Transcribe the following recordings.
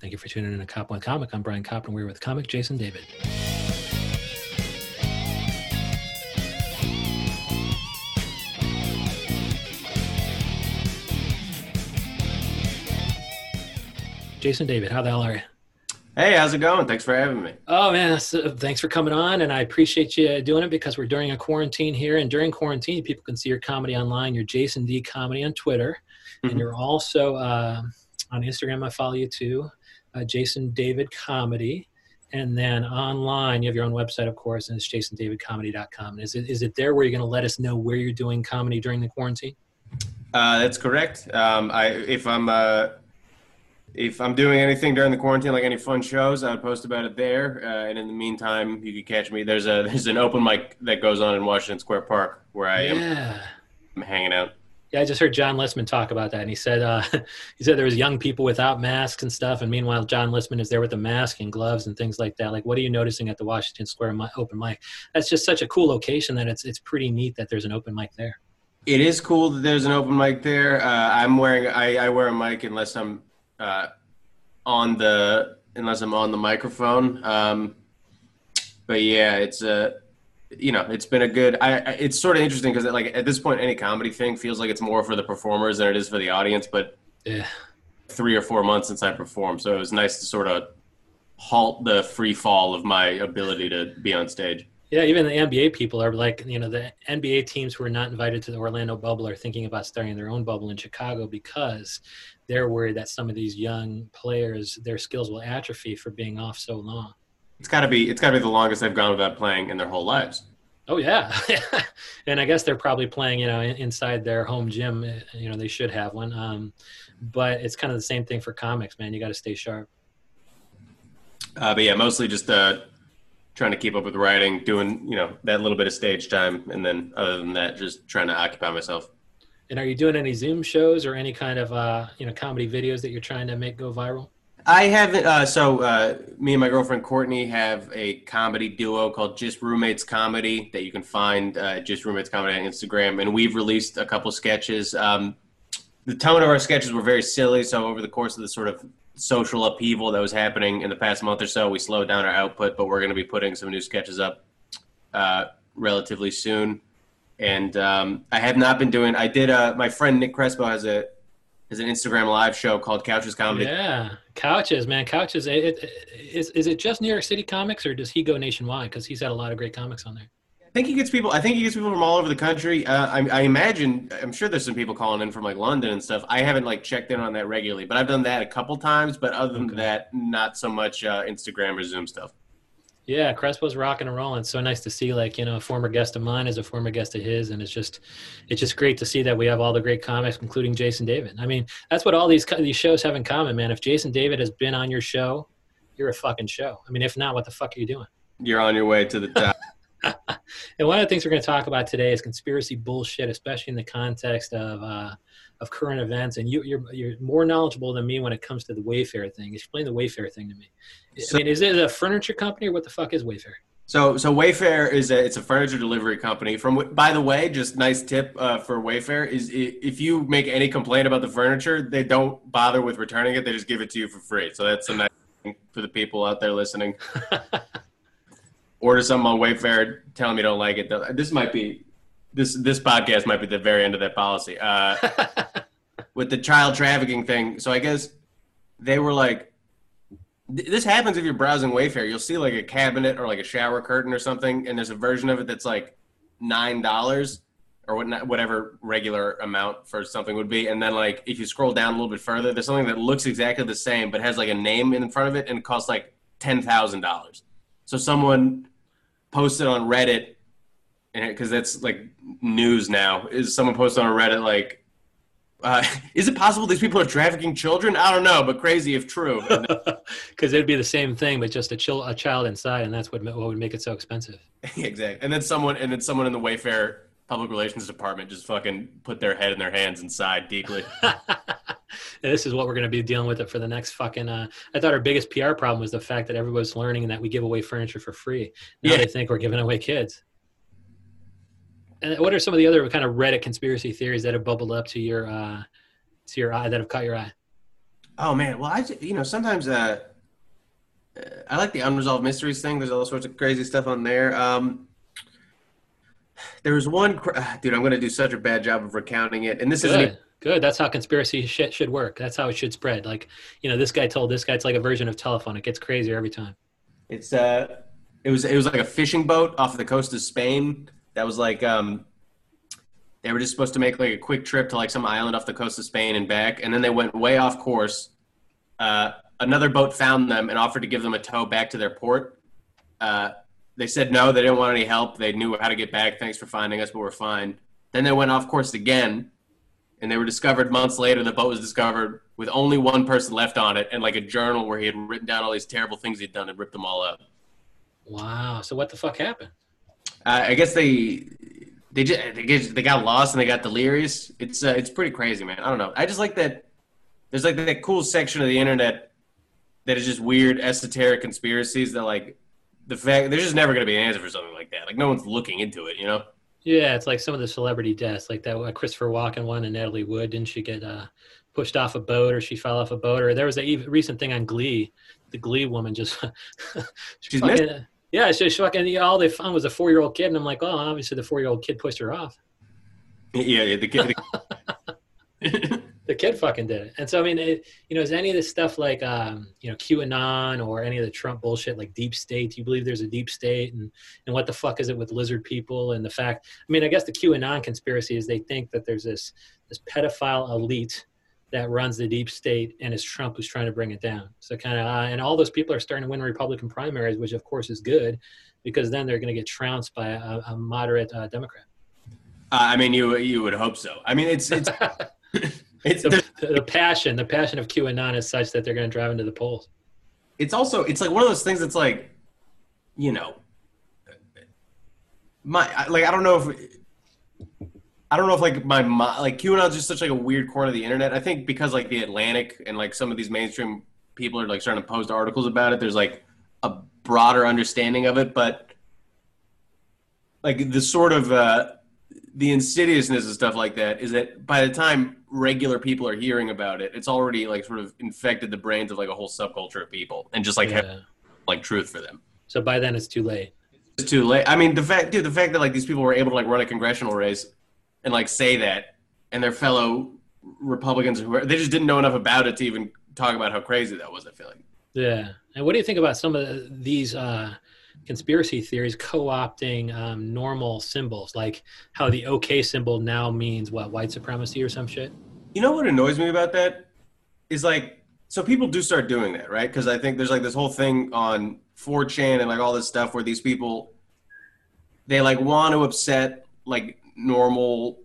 Thank you for tuning in to Cop One Comic. I'm Brian Cop, and we're with comic Jason David. Jason David, how the hell are you? Hey, how's it going? Thanks for having me. Oh man, so thanks for coming on, and I appreciate you doing it because we're during a quarantine here, and during quarantine, people can see your comedy online. Your Jason D comedy on Twitter, Mhm. and you're also uh, on Instagram. I follow you too, uh, Jason David Comedy, and then online you have your own website, of course, and it's jasondavidcomedy.com. And is it is it there where you're going to let us know where you're doing comedy during the quarantine? Uh, that's correct. Um, I if I'm uh, if I'm doing anything during the quarantine, like any fun shows, I would post about it there. Uh, and in the meantime, you can catch me. There's a there's an open mic that goes on in Washington Square Park where I am yeah. hanging out. Yeah, I just heard John Listman talk about that, and he said uh, he said there was young people without masks and stuff, and meanwhile John Listman is there with a mask and gloves and things like that. Like, what are you noticing at the Washington Square open mic? That's just such a cool location that it's it's pretty neat that there's an open mic there. It is cool that there's an open mic there. Uh, I'm wearing I, I wear a mic unless I'm uh, on the unless I'm on the microphone. Um, but yeah, it's a you know it's been a good. I, I it's sort of interesting because like at this point, any comedy thing feels like it's more for the performers than it is for the audience. But Yeah, three or four months since I performed, so it was nice to sort of halt the free fall of my ability to be on stage. yeah. Even the NBA people are like, you know, the NBA teams who are not invited to the Orlando bubble are thinking about starting their own bubble in Chicago because they're worried that some of these young players their skills will atrophy for being off so long. It's got to be it's got to be the longest they've gone without playing in their whole lives. Oh yeah, and I guess they're probably playing, you know, inside their home gym. eh, You know, they should have one. Um, but it's kind of the same thing for comics, man. You got to stay sharp. Uh, but yeah, mostly just uh, trying to keep up with writing, doing you know that little bit of stage time, and then other than that, just trying to occupy myself. And are you doing any Zoom shows or any kind of uh, you know comedy videos that you're trying to make go viral? I haven't. Uh, so uh, me and my girlfriend Courtney have a comedy duo called Just Roommates Comedy that you can find uh, Just Roommates Comedy on Instagram, and we've released a couple sketches. Um, the tone of our sketches were very silly, so over the course of the sort of social upheaval that was happening in the past month or so, we slowed down our output, but we're going to be putting some new sketches up uh, relatively soon. And um, I have not been doing. I did. Uh, my friend Nick Crespo has a has an Instagram live show called Couches Comedy. Yeah, couches, man, couches. It, it, is is it just New York City comics or does he go nationwide? Because he's had a lot of great comics on there. I think he gets people. I think he gets people from all over the country. Uh, I, I imagine. I'm sure there's some people calling in from like London and stuff. I haven't like checked in on that regularly, but I've done that a couple times. But other than Okay. that, not so much uh, Instagram or Zoom stuff. Yeah, Crespo's rocking and rolling. It's so nice to see, like you know, a former guest of mine is a former guest of his, and it's just, it's just great to see that we have all the great comics, including Jason David. I mean, that's what all these these shows have in common, man. If Jason David has been on your show, you're a fucking show. I mean, if not, what the fuck are you doing? You're on your way to the top. And one of the things we're going to talk about today is conspiracy bullshit, especially in the context of uh, of current events. And you, you're you're more knowledgeable than me when it comes to the Wayfair thing. Explain the Wayfair thing to me. So- I mean, is it a furniture company or what the fuck is Wayfair? so so Wayfair is a it's a furniture delivery company. From by the way, just nice tip uh, for Wayfair is if you make any complaint about the furniture, they don't bother with returning it. They just give it to you for free. So that's a nice thing for the people out there listening. order something on Wayfair, telling me don't like it. This might be this this podcast might be the very end of that policy. Uh, with the child trafficking thing, so I guess they were like, this happens if you're browsing Wayfair. You'll see like a cabinet or like a shower curtain or something, and there's a version of it that's like nine dollars or whatever regular amount for something would be. And then like if you scroll down a little bit further, there's something that looks exactly the same but has like a name in front of it and costs like ten thousand dollars. So someone posted on Reddit, because that's like news now. Is someone posted on Reddit like, uh, is it possible these people are trafficking children? I don't know, but crazy if true. Because it'd be the same thing, but just a, chill, a child inside, and that's what what would make it so expensive. exactly. And then someone, and then someone in the Wayfair public relations department just fucking put their head in their hands and sighed deeply. This is what we're going to be dealing with it for the next fucking. Uh, I thought our biggest PR problem was the fact that everybody's learning and that we give away furniture for free. Now Yeah. they think we're giving away kids. And what are some of the other kind of Reddit conspiracy theories that have bubbled up to your uh, to your eye that have caught your eye? Oh man, well I you know sometimes uh, I like the unresolved mysteries thing. There's all sorts of crazy stuff on there. Um, there was one, cr- dude. I'm gonna do such a bad job of recounting it, and this isn't. Good. That's how conspiracy shit should work. That's how it should spread. Like, you know, this guy told this guy it's like a version of telephone. It gets crazier every time. It's uh, it was it was like a fishing boat off the coast of Spain that was like um, they were just supposed to make like a quick trip to like some island off the coast of Spain and back, and then they went way off course. Uh, another boat found them and offered to give them a tow back to their port. Uh, they said no, they didn't want any help. They knew how to get back. Thanks for finding us, but we're fine. Then they went off course again, and they were discovered months later. The boat was discovered with only one person left on it, and like a journal where he had written down all these terrible things he'd done and ripped them all up. Wow. So what the fuck happened? Uh, I guess they they just they, get, they got lost and they got delirious. It's uh, it's pretty crazy, man. I don't know. I just like that. There's like that cool section of the internet that is just weird esoteric conspiracies that like the fact there's just never going to be an answer for something like that. Like no one's looking into it, you know. Yeah, it's like some of the celebrity deaths, like that uh, Christopher Walken one and Natalie Wood. Didn't she get uh, pushed off a boat, or she fell off a boat, or there was a recent thing on Glee. The Glee woman just She's fucking, yeah, she, she fucking all they found was a four year old kid, and I'm like, oh, obviously the four year old kid pushed her off. Yeah, yeah. The kid. The, The kid fucking did it, and so I mean, it, you know, is any of this stuff like um, you know QAnon or any of the Trump bullshit like deep state? Do you believe there's a deep state, and and what the fuck is it with lizard people and the fact? I mean, I guess the QAnon conspiracy is they think that there's this this pedophile elite that runs the deep state, and it's Trump who's trying to bring it down. So kind of, uh, and all those people are starting to win Republican primaries, which of course is good, because then they're going to get trounced by a, a moderate uh, Democrat. I mean, you you would hope so. I mean, it's it's it's the, the passion, the passion of QAnon is such that they're going to drive into the polls. it's also it's like one of those things that's like, you know, my like I don't know if I don't know if like my like QAnon's just such like a weird corner of the internet. I think because like the Atlantic and like some of these mainstream people are like starting to post articles about it. There's like a broader understanding of it, but like the sort of uh, the insidiousness and stuff like that is that by the time regular people are hearing about it, it's already like sort of infected the brains of like a whole subculture of people and just like have like truth for them. So by then it's too late. It's too late. I mean, the fact, dude, the fact that like these people were able to like run a congressional race and like say that, and their fellow Republicans, who were, they just didn't know enough about it to even talk about how crazy that was. I feel like. Yeah. And what do you think about some of these uh, conspiracy theories co-opting um, normal symbols, like how the OK symbol now means what white supremacy or some shit? You know what annoys me about that is like, so people do start doing that, right? Because I think there's like this whole thing on 4chan and like all this stuff where these people, they like want to upset like normal,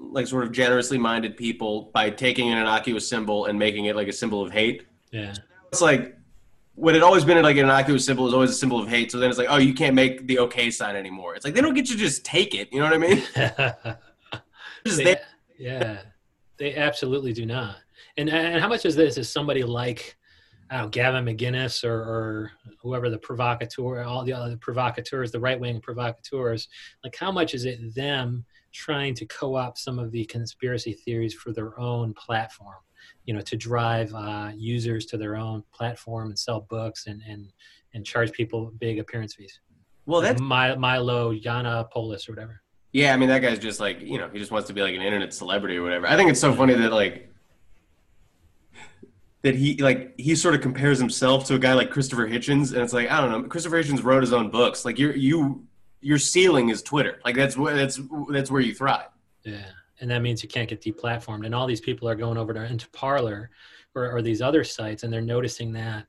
like sort of generously minded people by taking an innocuous symbol and making it like a symbol of hate. Yeah. it's like when it always been like an innocuous symbol is always a symbol of hate. So then it's like, oh, you can't make the okay sign anymore. It's like they don't get to just take it. You know what I mean? Just they, yeah. They absolutely do not. And and how much is this? Is somebody like I don't know, Gavin McInnes or, or whoever the provocateur, all the other provocateurs, the right wing provocateurs, like how much is it them trying to co-opt some of the conspiracy theories for their own platform? You know, to drive uh, users to their own platform and sell books and and and charge people big appearance fees. well, that's My, Milo Polis or whatever. yeah. I mean, that guy's just like you know, he just wants to be like an internet celebrity or whatever. I think it's so funny that like that he like he sort of compares himself to a guy like Christopher Hitchens, and it's like I don't know. Christopher Hitchens wrote his own books. Like you you your ceiling is Twitter. Like that's where that's that's where you thrive. Yeah, and that means you can't get deplatformed. And all these people are going over to into Parler or, or these other sites, and they're noticing that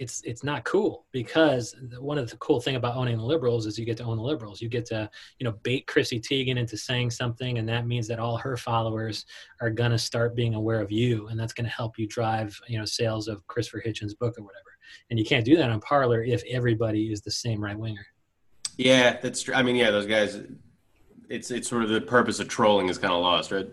it's it's not cool because one of the cool thing about owning the liberals is you get to own the liberals. You get to you know bait Chrissy Teigen into saying something, and that means that all her followers are gonna start being aware of you, and that's gonna help you drive you know sales of Christopher Hitchens' book or whatever. And you can't do that on Parler if everybody is the same right winger. Yeah, that's true. I mean, yeah, those guys. It's it's sort of the purpose of trolling is kind of lost, right?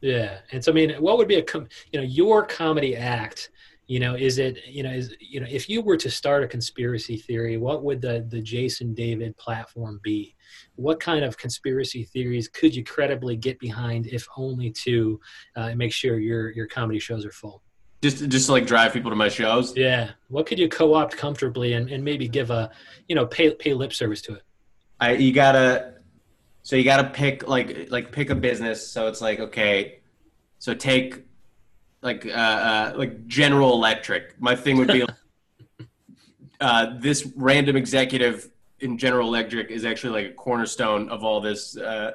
Yeah, and so I mean, what would be a com- you know your comedy act? You know, is it you know is you know if you were to start a conspiracy theory, what would the the Jason David platform be? What kind of conspiracy theories could you credibly get behind, if only to uh, make sure your your comedy shows are full? just just to like drive people to my shows. Yeah. What could you co-opt comfortably and, and maybe give a you know pay pay lip service to it? I you gotta so you gotta pick like like pick a business. So it's like okay, so take like uh, uh like General Electric. My thing would be uh, this random executive in General Electric is actually like a cornerstone of all this. Uh,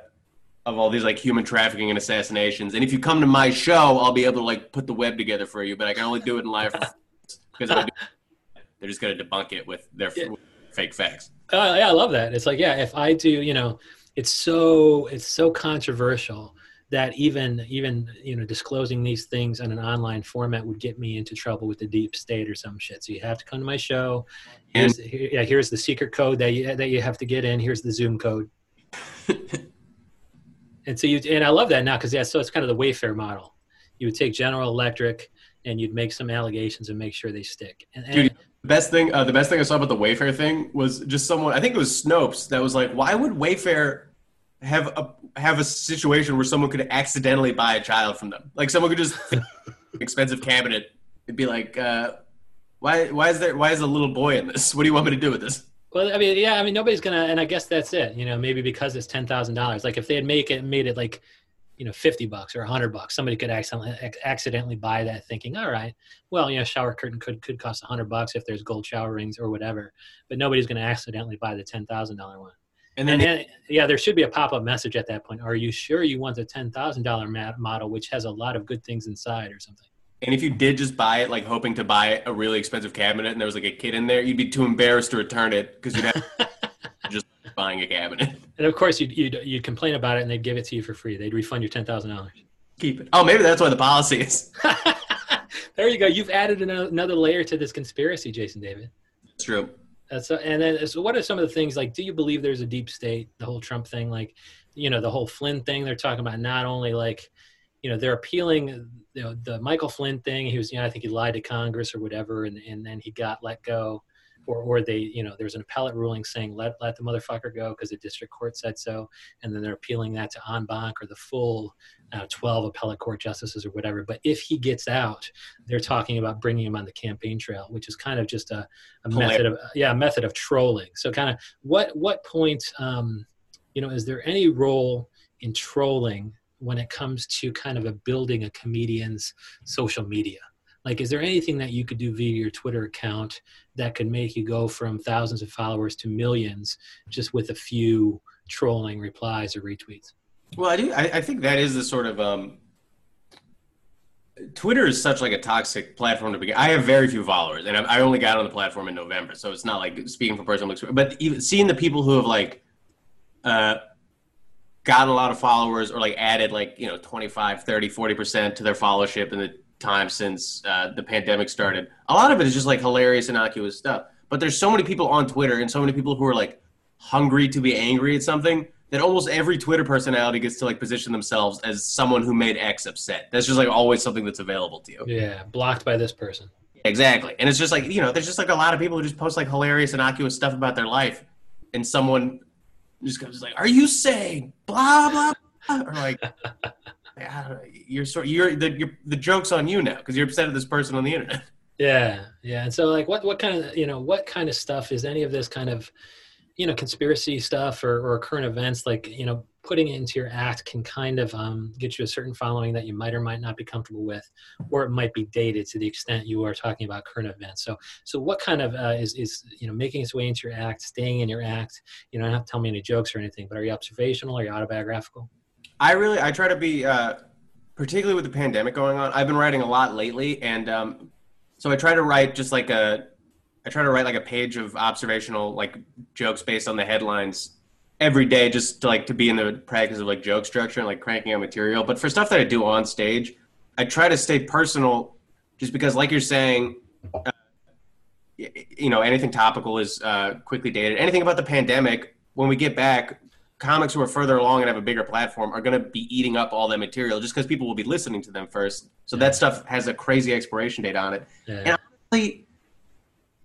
of all these like human trafficking and assassinations. And if you come to my show, I'll be able to like put the web together for you, but I can only do it in live because they're just going to debunk it with their yeah. fake facts. Uh, yeah, I love that. It's like, yeah, if I do, you know, it's so it's so controversial that even even you know disclosing these things in an online format would get me into trouble with the deep state or some shit. So you have to come to my show. Here's, and, here, yeah, here's the secret code that you that you have to get in. Here's the Zoom code. and so you and I love that now because yeah, so it's kind of the Wayfair model. You would take General Electric and you'd make some allegations and make sure they stick. And, and Dude, best thing, uh, the best thing I saw about the Wayfair thing was just someone. I think it was Snopes that was like, "Why would Wayfair have a have a situation where someone could accidentally buy a child from them? Like someone could just expensive cabinet and be like, uh, why why is there why is a little boy in this? What do you want me to do with this?" Well, I mean, yeah, I mean, nobody's gonna, and I guess that's it. You know, maybe because it's ten thousand dollars. Like if they had make it made it like, you know, fifty bucks or hundred bucks, somebody could accidentally accidentally buy that, thinking, all right, well, you know, shower curtain could could cost a hundred bucks if there's gold shower rings or whatever. But nobody's gonna accidentally buy the ten thousand dollar one. And then, and then, yeah, there should be a pop up message at that point. Are you sure you want the ten thousand dollar model, which has a lot of good things inside, or something? And if you did just buy it, like hoping to buy a really expensive cabinet, and there was like a kid in there, you'd be too embarrassed to return it because you'd have buying a cabinet. And of course, you'd, you'd, you'd complain about it, and they'd give it to you for free. They'd refund you ten thousand dollars. Keep it. Oh, maybe that's why the policy is. there you go. You've added another layer to this conspiracy, Jason David. That's true. That's a, and then so what are some of the things like? Do you believe there's a deep state? The whole Trump thing, like you know, the whole Flynn thing. They're talking about not only like you know they're appealing you know, the Michael Flynn thing. He was, you know, I think he lied to Congress or whatever, and, and then he got let go, or or they, you know, there's an appellate ruling saying let let the motherfucker go because the district court said so, and then they're appealing that to en banc or the full uh, 12 appellate court justices or whatever. But if he gets out, they're talking about bringing him on the campaign trail, which is kind of just a, a method of yeah, a method of trolling. So kind of what what point, um, you know, is there any role in trolling when it comes to kind of a building a comedian's social media? Like, is there anything that you could do via your Twitter account that could make you go from thousands of followers to millions just with a few trolling replies or retweets? Well, I do. I, I think that is the sort of um, Twitter is such like a toxic platform to begin. I have very few followers, and I only got on the platform in November, so it's not like speaking for personal experience. But even seeing the people who have like uh, gotten a lot of followers or like added like you know 25 30 40% to their followership in the time since uh, the pandemic started. A lot of it is just like hilarious innocuous stuff. But there's so many people on twitter and so many people who are like hungry to be angry at something that almost every twitter personality gets to like position themselves as someone who made x upset. That's just like always something that's available to you. Yeah blocked by this person. Exactly. And it's just like you know there's just like a lot of people who just post like hilarious innocuous stuff about their life. And someone just comes like, "Are you saying blah blah?" blah? Or like, you're sort you're the you're, the joke's on you now because you're upset at this person on the internet. Yeah, yeah. And so, like, what what kind of you know what kind of stuff is any of this kind of you know conspiracy stuff or, or current events like you know putting it into your act can kind of um, get you a certain following that you might or might not be comfortable with or it might be dated to the extent you are talking about current events so so what kind of uh, is is you know making its way into your act staying in your act you know to tell me any jokes or anything but are you observational are you autobiographical i really i try to be uh, particularly with the pandemic going on i've been writing a lot lately and um, so i try to write just like a I try to write like a page of observational like jokes based on the headlines every day just to like to be in the practice of like joke structure and like cranking out material. But for stuff that I do on stage, I try to stay personal just because like you're saying uh, you know anything topical is uh, quickly dated. Anything about the pandemic when we get back comics who are further along and have a bigger platform are going to be eating up all that material just because people will be listening to them first. So yeah. that stuff has a crazy expiration date on it. Yeah. And honestly,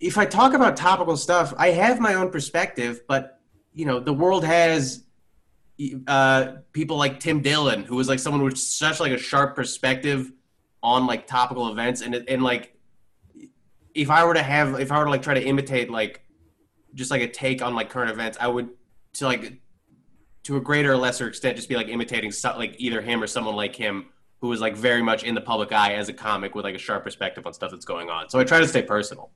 if I talk about topical stuff, I have my own perspective, but you know, the world has uh, people like Tim Dillon, who was like someone with such like a sharp perspective on like topical events and and like if I were to have if I were to like try to imitate like just like a take on like current events, I would to like to a greater or lesser extent just be like imitating so, like either him or someone like him who was like very much in the public eye as a comic with like a sharp perspective on stuff that's going on. So I try to stay personal.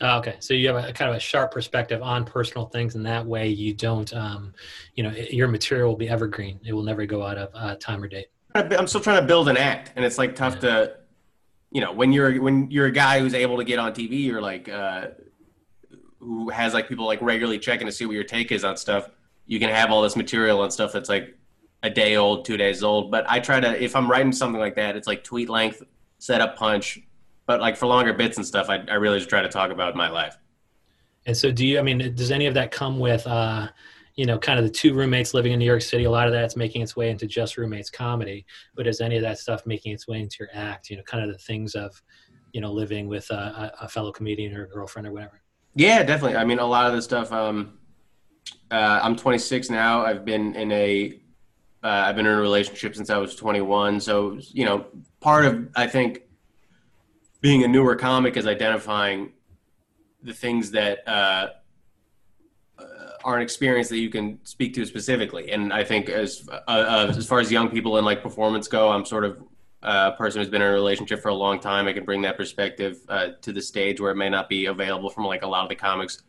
Oh, okay, so you have a kind of a sharp perspective on personal things, and that way you don't, um, you know, your material will be evergreen. It will never go out of uh, time or date. I'm still trying to build an act, and it's like tough yeah. to, you know, when you're when you're a guy who's able to get on TV or like uh, who has like people like regularly checking to see what your take is on stuff. You can have all this material and stuff that's like a day old, two days old. But I try to if I'm writing something like that, it's like tweet length, set up punch, but like for longer bits and stuff, I, I really just try to talk about my life. And so, do you? I mean, does any of that come with, uh, you know, kind of the two roommates living in New York City? A lot of that's making its way into just roommates comedy, but is any of that stuff making its way into your act? You know, kind of the things of, you know, living with a, a fellow comedian or a girlfriend or whatever. Yeah, definitely. I mean, a lot of the stuff. Um, uh, I'm 26 now. I've been in a, have uh, been in a relationship since I was 21. So you know, part of I think being a newer comic is identifying the things that uh, uh, are an experience that you can speak to specifically. And I think as uh, uh, as far as young people and like performance go, I'm sort of a person who's been in a relationship for a long time. I can bring that perspective uh, to the stage where it may not be available from like a lot of the comics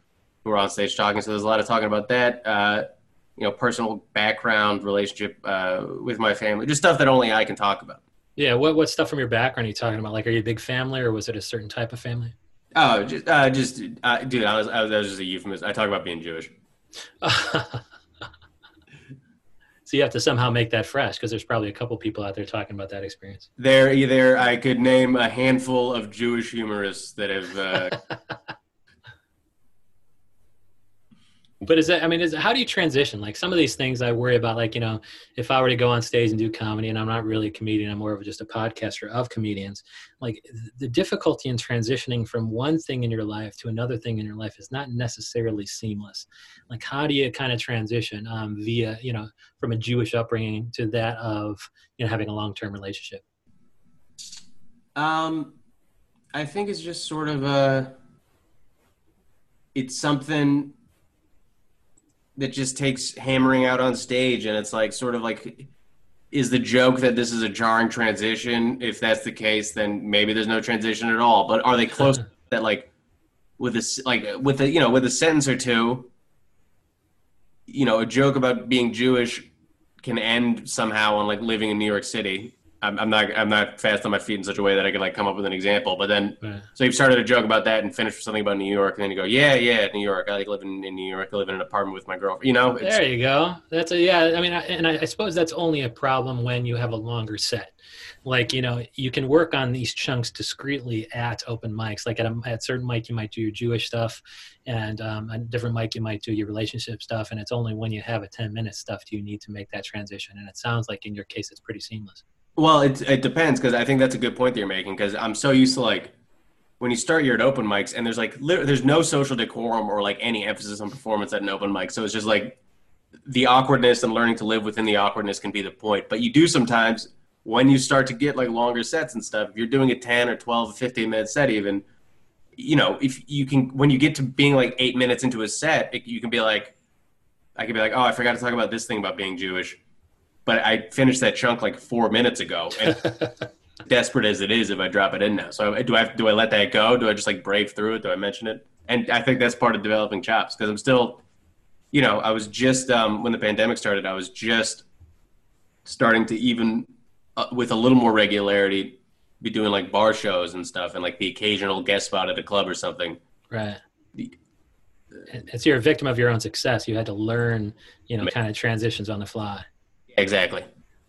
who are on stage talking. So there's a lot of talking about that. you know, personal background, relationship with my family, just stuff that only I can talk about. Yeah, what what stuff from your background are you talking about? Like, are you a big family, or was it a certain type of family? Oh, just, uh, just uh, dude, I was, I was, that was just a euphemism. I talk about being Jewish. so you have to somehow make that fresh because there's probably a couple people out there talking about that experience. There, either I could name a handful of Jewish humorists that have uh, but is that i mean is how do you transition? Like some of these things i worry about like you know if i were to go on stage and do comedy and i'm not really a comedian i'm more of just a podcaster of comedians like the difficulty in transitioning from one thing in your life to another thing in your life is not necessarily seamless. Like how do you kind of transition um, via you know from a jewish upbringing to that of you know having a long-term relationship? Um i think it's just sort of a it's something that just takes hammering out on stage and it's like sort of like is the joke that this is a jarring transition? If that's the case then maybe there's no transition at all. But are they close that like with this like with a you know with a sentence or two you know a joke about being jewish can end somehow on like living in new york city I'm, I'm, not I'm not fast on my feet in such a way that I can like come up with an example. But then, so you've started a joke about that and finished with something about New York, and then you go, yeah, yeah, New York. I like living in New York. I live in an apartment with my girlfriend. You know, there you go. That's a yeah. I mean, I, and I, I suppose that's only a problem when you have a longer set. Like you know, you can work on these chunks discreetly at open mics. Like at a at certain mic, you might do your Jewish stuff, and um, a different mic, you might do your relationship stuff. And it's only when you have a ten minute stuff do you need to make that transition. And it sounds like in your case, it's pretty seamless. Well, it it depends because I think that's a good point that you're making because I'm so used to like when you start you're at open mics and there's like there's no social decorum or like any emphasis on performance at an open mic, so it's just like the awkwardness and learning to live within the awkwardness can be the point. But you do sometimes when you start to get like longer sets and stuff. If you're doing a 10 or 12 or 15 minute set, even you know, if you can when you get to being like eight minutes into a set, it, you can be like, I can be like, oh, I forgot to talk about this thing about being Jewish but I finished that chunk like four minutes ago. And desperate as it is, if I drop it in now, so do I do I let that go? Do I just like brave through it? Do I mention it? And I think that's part of developing chops because I'm still, you know, I was just um, when the pandemic started, I was just starting to even uh, with a little more regularity be doing like bar shows and stuff and like the occasional guest spot at a club or something. Right. The, it's you're a victim of your own success. You had to learn, you know, kind of transitions on the fly. Exactly.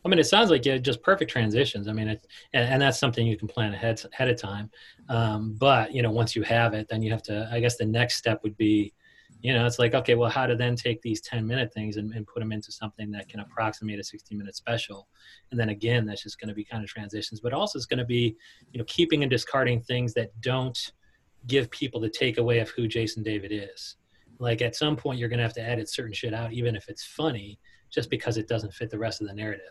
I mean, it sounds like just perfect transitions. I mean, it, and, and, that's something you can plan ahead ahead of time. Um, but you know, once you have it, then you have to. I guess the next step would be, you know, it's like okay, well, how to then take these ten minute things and, and put them into something that can approximate a sixty minute special, and then again, that's just going to be kind of transitions. But also, it's going to be, you know, keeping and discarding things that don't give people the takeaway of who Jason David is. Like at some point, you're going to have to edit certain shit out, even if it's funny just because it doesn't fit the rest of the narrative.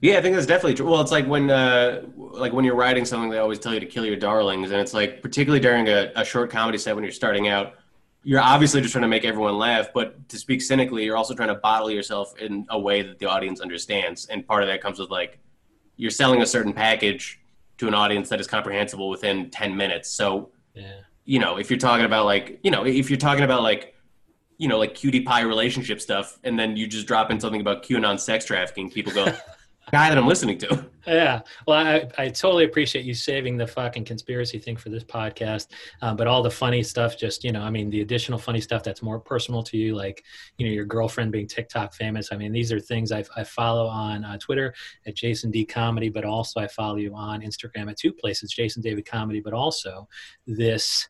Yeah, I think that's definitely true. Well, it's like when uh, like when you're writing something, they always tell you to kill your darlings, and it's like particularly during a, a short comedy set when you're starting out, you're obviously just trying to make everyone laugh, but to speak cynically, you're also trying to bottle yourself in a way that the audience understands, and part of that comes with like you're selling a certain package to an audience that is comprehensible within 10 minutes. So, Yeah. you know, if you're talking about like, you know, if you're talking about like, you know, like cutie pie relationship stuff, and then you just drop in something about QAnon sex trafficking, people go, guy that I'm listening to. Yeah. Well, I, I totally appreciate you saving the fucking conspiracy thing for this podcast. Um, but all the funny stuff, just, you know, I mean, the additional funny stuff that's more personal to you, like, you know, your girlfriend being TikTok famous. I mean, these are things I, I follow on uh, Twitter at Jason D Comedy, but also I follow you on Instagram at two places, Jason David Comedy, but also this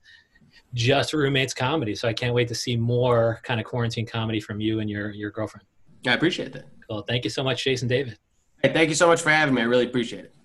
just roommates comedy. So I can't wait to see more kind of quarantine comedy from you and your, your girlfriend. I appreciate that. Cool. Thank you so much, Jason David. Hey, thank you so much for having me. I really appreciate it.